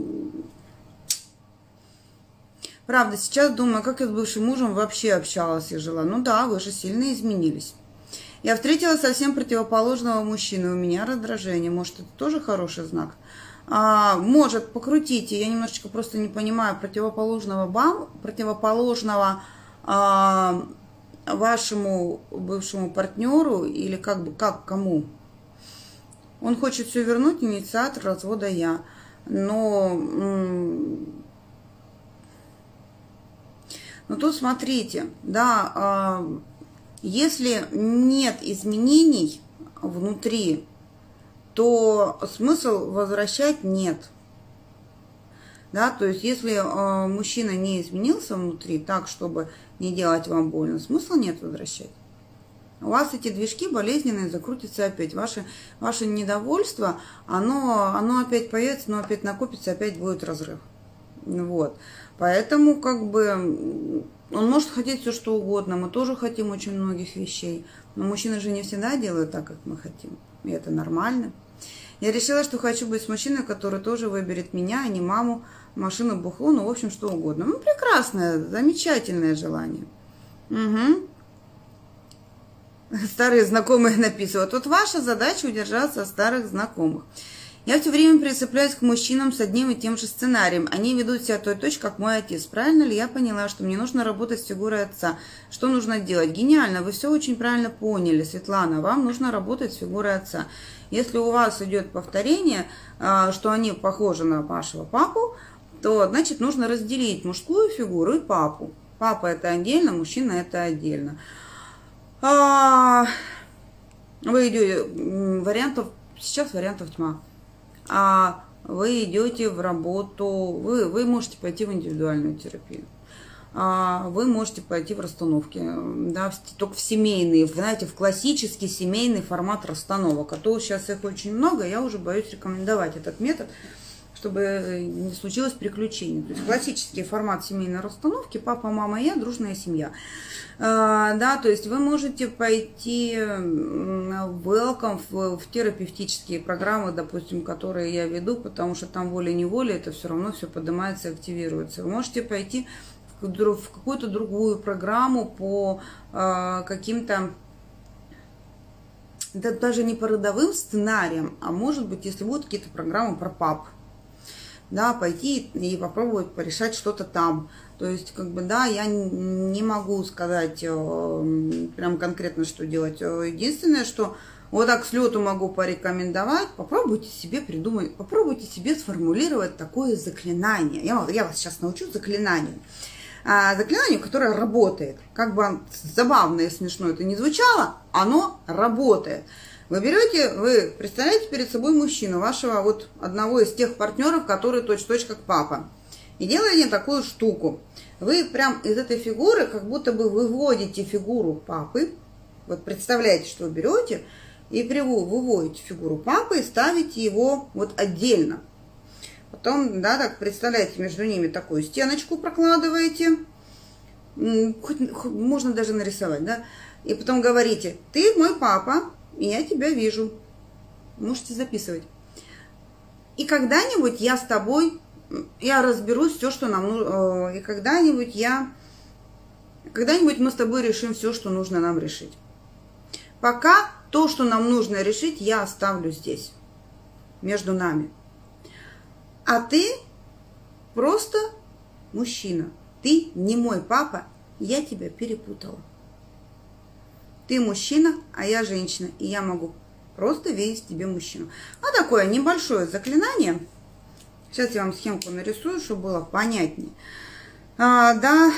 Правда, сейчас думаю, как я с бывшим мужем вообще общалась и жила. Ну да, вы же сильно изменились. Я встретила совсем противоположного мужчину, у меня раздражение. Может, это тоже хороший знак? А, может, покрутите. Я немножечко просто не понимаю противоположного бам, противоположного а, вашему бывшему партнеру или как бы как кому? Он хочет все вернуть, инициатор развода я. Но, но тут смотрите, да, а, если нет изменений внутри, то смысл возвращать нет. Да, то есть если э, мужчина не изменился внутри так, чтобы не делать вам больно, смысла нет возвращать у вас эти движки болезненные закрутятся опять. Ваше, ваше недовольство, оно, оно опять появится, но опять накопится, опять будет разрыв. Вот. Поэтому, как бы, он может хотеть все, что угодно. Мы тоже хотим очень многих вещей. Но мужчины же не всегда делают так, как мы хотим. И это нормально. Я решила, что хочу быть с мужчиной, который тоже выберет меня, а не маму, машину, бухло, ну, в общем, что угодно. Ну, прекрасное, замечательное желание. Угу. Старые знакомые написывают. Вот ваша задача удержаться от старых знакомых. Я все время прицепляюсь к мужчинам с одним и тем же сценарием. Они ведут себя той точь, как мой отец. Правильно ли я поняла, что мне нужно работать с фигурой отца? Что нужно делать? Гениально, вы все очень правильно поняли, Светлана. Вам нужно работать с фигурой отца. Если у вас идет повторение, а, что они похожи на вашего папу, то значит нужно разделить мужскую фигуру и папу. Папа это отдельно, мужчина это отдельно. А, вы идете, вариантов, сейчас вариантов тьма а вы идете в работу, вы, вы можете пойти в индивидуальную терапию. А вы можете пойти в расстановки, да, только в семейные, знаете, в классический семейный формат расстановок. А то сейчас их очень много, я уже боюсь рекомендовать этот метод, чтобы не случилось приключений. То есть классический формат семейной расстановки, папа, мама я, дружная семья. А, да, то есть вы можете пойти welcome в, в терапевтические программы, допустим, которые я веду, потому что там волей-неволей это все равно все поднимается и активируется. Вы можете пойти в какую-то другую программу по э, каким-то да, даже не по родовым сценариям, а может быть, если будут какие-то программы про пап, да, пойти и попробовать порешать что-то там. То есть, как бы, да, я не могу сказать э, прям конкретно, что делать. Э, единственное, что вот так с лету могу порекомендовать, попробуйте себе придумать, попробуйте себе сформулировать такое заклинание. Я, я вас сейчас научу заклинанию. А, заклинанию, которое работает. Как бы забавно и смешно это не звучало, оно работает. Вы берете, вы представляете перед собой мужчину, вашего вот одного из тех партнеров, который точь-точь как папа. И делаете такую штуку. Вы прям из этой фигуры как будто бы выводите фигуру папы. Вот представляете, что вы берете и выводите фигуру папы и ставите его вот отдельно. Потом, да, так представляете, между ними такую стеночку прокладываете. Хоть, можно даже нарисовать, да. И потом говорите, ты мой папа, я тебя вижу. Можете записывать. И когда-нибудь я с тобой, я разберусь все, что нам нужно, э, и когда-нибудь я, когда-нибудь мы с тобой решим все, что нужно нам решить. Пока то, что нам нужно решить, я оставлю здесь, между нами. А ты просто мужчина. Ты не мой папа, я тебя перепутала. Ты мужчина, а я женщина, и я могу просто видеть тебе мужчину. А такое небольшое заклинание. Сейчас я вам схемку нарисую, чтобы было понятнее. А, да,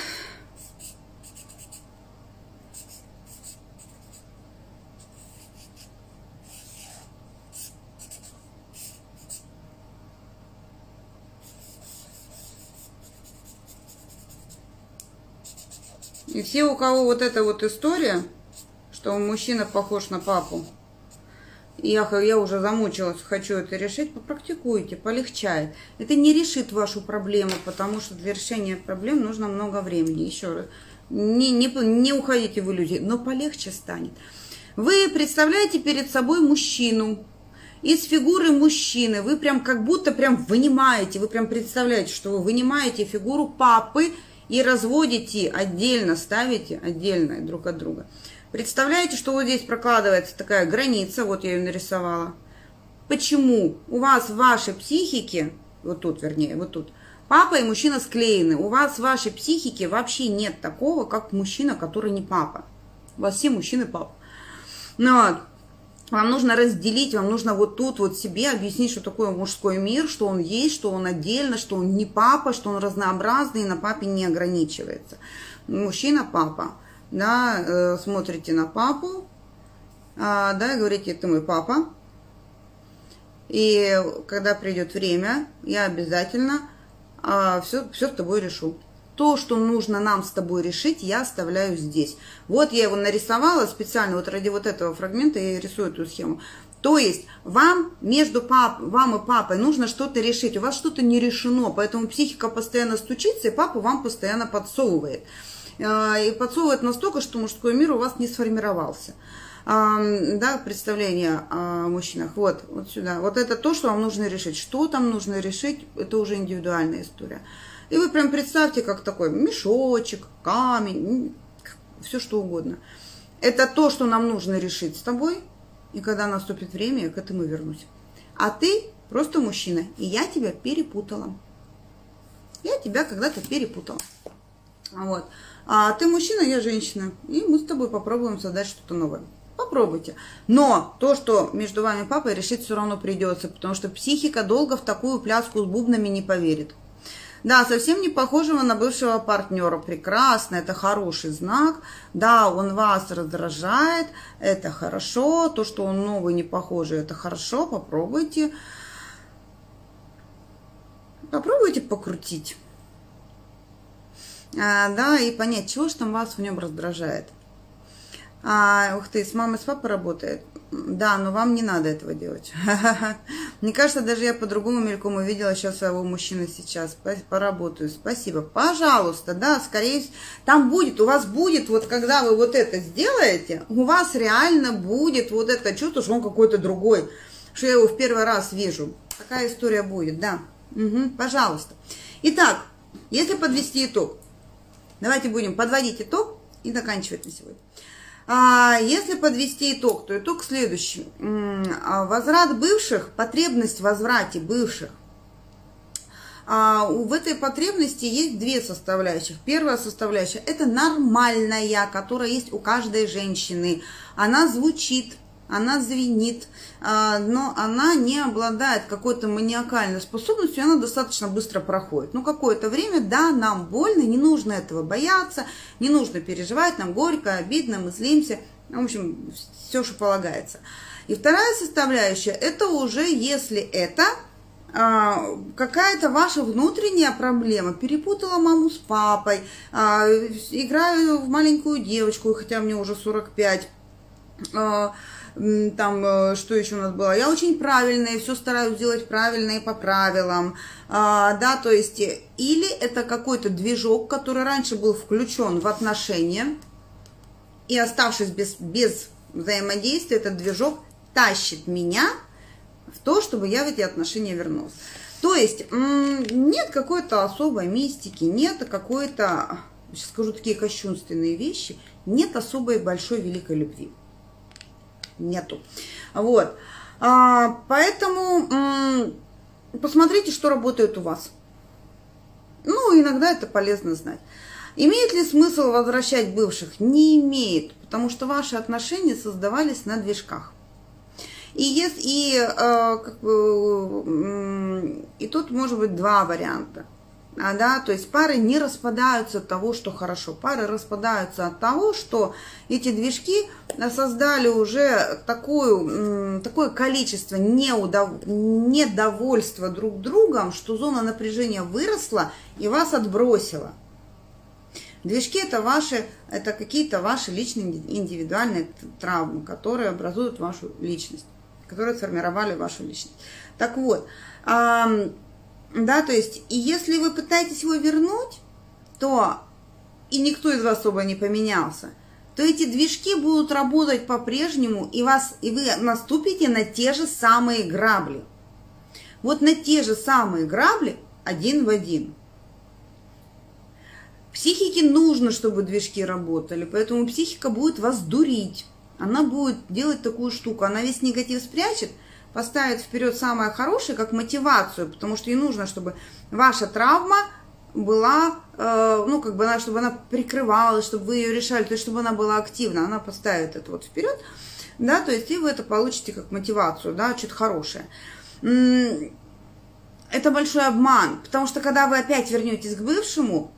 И все, у кого вот эта вот история, что мужчина похож на папу. Я, я уже замучилась, хочу это решить, попрактикуйте, полегчает. Это не решит вашу проблему, потому что для решения проблем нужно много времени. Еще раз, не, не, не уходите в иллюзии, но полегче станет. Вы представляете перед собой мужчину, из фигуры мужчины вы прям как будто прям вынимаете, вы прям представляете, что вы вынимаете фигуру папы и разводите отдельно, ставите отдельно друг от друга. Представляете, что вот здесь прокладывается такая граница, вот я ее нарисовала. Почему у вас в вашей психике, вот тут вернее, вот тут, папа и мужчина склеены. У вас в вашей психике вообще нет такого, как мужчина, который не папа. У вас все мужчины папа. Но ну вам нужно разделить, вам нужно вот тут вот себе объяснить, что такое мужской мир, что он есть, что он отдельно, что он не папа, что он разнообразный и на папе не ограничивается. Мужчина папа да, э, смотрите на папу, а, да, говорите, ты мой папа. И когда придет время, я обязательно а, все, все с тобой решу. То, что нужно нам с тобой решить, я оставляю здесь. Вот я его нарисовала специально, вот ради вот этого фрагмента я рисую эту схему. То есть вам между пап, вам и папой нужно что-то решить. У вас что-то не решено, поэтому психика постоянно стучится, и папа вам постоянно подсовывает. А, и подсовывает настолько, что мужской мир у вас не сформировался. Да, представление о мужчинах. Вот, вот сюда. Вот это то, что вам нужно решить. Что там нужно решить, это уже индивидуальная история. И вы прям представьте, как такой мешочек, камень, все что угодно. Это то, что нам нужно решить с тобой, и когда наступит время, я к этому вернусь. А ты просто мужчина, и я тебя перепутала. Я тебя когда-то перепутала. Вот. А ты мужчина, я женщина. И мы с тобой попробуем создать что-то новое. Попробуйте. Но то, что между вами папой, решить все равно придется, потому что психика долго в такую пляску с бубнами не поверит. Да, совсем не похожего на бывшего партнера. Прекрасно, это хороший знак. Да, он вас раздражает, это хорошо. То, что он новый, не похожий, это хорошо. Попробуйте. Попробуйте покрутить. А, да, и понять, чего же там вас в нем раздражает. А, ух ты, с мамой, с папой работает. Да, но вам не надо этого делать. *laughs* Мне кажется, даже я по-другому мельком увидела сейчас своего мужчины сейчас. Поработаю. Спасибо. Пожалуйста, да, скорее всего. Там будет, у вас будет, вот когда вы вот это сделаете, у вас реально будет вот это чувство, что он какой-то другой. Что я его в первый раз вижу. Такая история будет, да. Угу, пожалуйста. Итак, если подвести итог, давайте будем подводить итог и заканчивать на сегодня. А если подвести итог, то итог следующий. А возврат бывших, потребность в возврате бывших. А в этой потребности есть две составляющих. Первая составляющая – это нормальная, которая есть у каждой женщины. Она звучит, она звенит, а, но она не обладает какой-то маниакальной способностью, она достаточно быстро проходит. Ну, какое-то время, да, нам больно, не нужно этого бояться, не нужно переживать, нам горько, обидно, мы злимся, в общем, все, что полагается. И вторая составляющая, это уже если это а, какая-то ваша внутренняя проблема. Перепутала маму с папой, а, играю в маленькую девочку, хотя мне уже 45 там, э, что еще у нас было, я очень правильная, все стараюсь делать правильно и по правилам, а, да, то есть, или это какой-то движок, который раньше был включен в отношения, и оставшись без, без взаимодействия, этот движок тащит меня в то, чтобы я в эти отношения вернулась. То есть нет какой-то особой мистики, нет какой-то, сейчас скажу такие кощунственные вещи, нет особой большой великой любви нету. Вот. А, поэтому посмотрите, что работает у вас. Ну, иногда это полезно знать. Имеет ли смысл возвращать бывших? Не имеет, потому что ваши отношения создавались на движках. И, есть, и, э, и тут может быть два варианта. А, да, то есть пары не распадаются от того, что хорошо. Пары распадаются от того, что эти движки создали уже такую, такое количество неудов... недовольства друг другом, что зона напряжения выросла и вас отбросила. Движки это ваши, это какие-то ваши личные индивидуальные травмы, которые образуют вашу личность, которые сформировали вашу личность. Так вот, да, то есть, и если вы пытаетесь его вернуть, то, и никто из вас особо не поменялся, то эти движки будут работать по-прежнему, и, вас, и вы наступите на те же самые грабли. Вот на те же самые грабли один в один. Психике нужно, чтобы движки работали, поэтому психика будет вас дурить. Она будет делать такую штуку, она весь негатив спрячет – поставит вперед самое хорошее как мотивацию, потому что ей нужно, чтобы ваша травма была, э, ну, как бы она, чтобы она прикрывалась, чтобы вы ее решали, то есть, чтобы она была активна, она поставит это вот вперед, да, то есть, и вы это получите как мотивацию, да, что-то хорошее. Это большой обман, потому что, когда вы опять вернетесь к бывшему,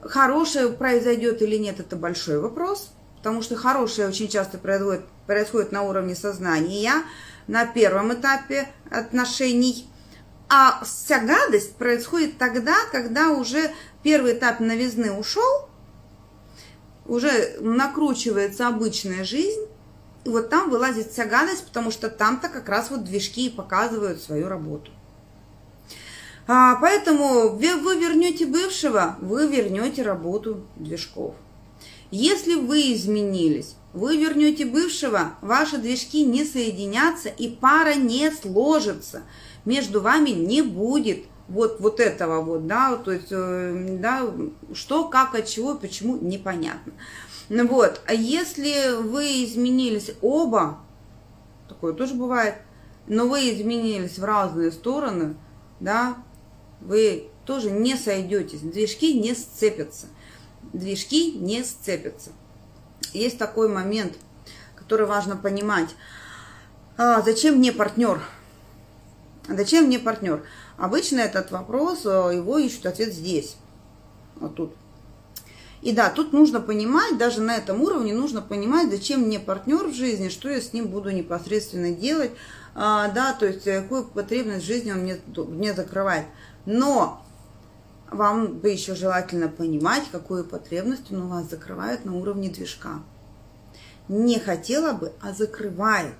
хорошее произойдет или нет, это большой вопрос, потому что хорошее очень часто происходит, происходит на уровне сознания, на первом этапе отношений. А вся гадость происходит тогда, когда уже первый этап новизны ушел, уже накручивается обычная жизнь, и вот там вылазит вся гадость, потому что там-то как раз вот движки и показывают свою работу. А, поэтому вы, вы вернете бывшего, вы вернете работу движков. Если вы изменились, вы вернете бывшего, ваши движки не соединятся и пара не сложится. Между вами не будет вот, вот этого вот, да, то есть, э, да, что, как, от чего, почему, непонятно. Ну вот, а если вы изменились оба, такое тоже бывает, но вы изменились в разные стороны, да, вы тоже не сойдетесь, движки не сцепятся. Движки не сцепятся. Есть такой момент, который важно понимать. А, зачем мне партнер? Зачем мне партнер? Обычно этот вопрос, э, его ищут ответ здесь, вот тут. И да, тут нужно понимать, даже на этом уровне нужно понимать, зачем мне партнер в жизни, что я с ним буду непосредственно делать, а, да, то есть э, какую потребность в жизни он мне, мне закрывает. Но вам бы еще желательно понимать, какую потребность он у вас закрывает на уровне движка. Не хотела бы, а закрывает.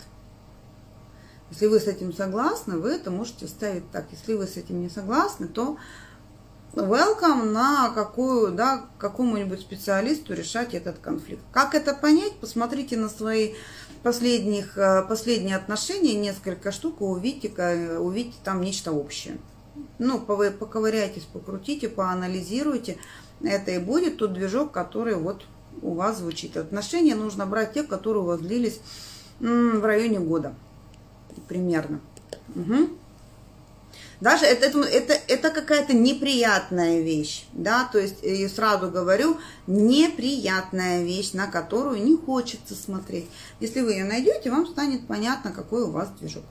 Если вы с этим согласны, вы это можете ставить так. Если вы с этим не согласны, то welcome на какую, да, какому-нибудь специалисту решать этот конфликт. Как это понять? Посмотрите на свои последних, э, последние отношения, несколько штук, увидите, увидите там нечто общее. Ну, поковыряйтесь, покрутите, поанализируйте. Это и будет тот движок, который вот у вас звучит. Отношения нужно брать те, которые у вас длились в районе года примерно. Угу. Даже это, это, это, это какая-то неприятная вещь, да, то есть, и сразу говорю, неприятная вещь, на которую не хочется смотреть. Если вы ее найдете, вам станет понятно, какой у вас движок.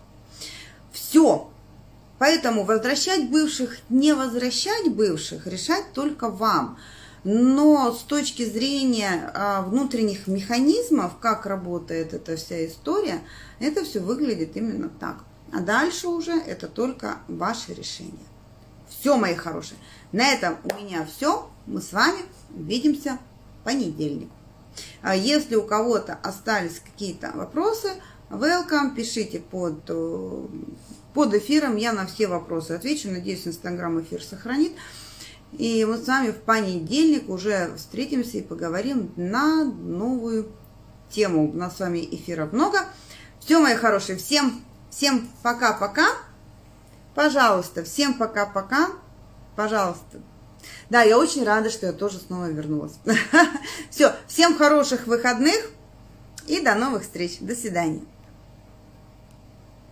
Все. Поэтому возвращать бывших, не возвращать бывших, решать только вам. Но с точки зрения а, внутренних механизмов, как работает эта вся история, это все выглядит именно так. А дальше уже это только ваше решение. Все, мои хорошие. На этом у меня все. Мы с вами увидимся в понедельник. А если у кого-то остались какие-то вопросы, welcome, пишите под, э, под эфиром. Я на все вопросы отвечу. Надеюсь, Инстаграм эфир сохранит. И мы с вами в понедельник уже встретимся и поговорим на новую тему. У нас с вами эфиров много. Все, мои хорошие, всем Всем пока-пока. Пожалуйста, всем пока-пока. Пожалуйста. Да, я очень рада, что я тоже снова вернулась. *laughs* Все, всем хороших выходных и до новых встреч. До свидания.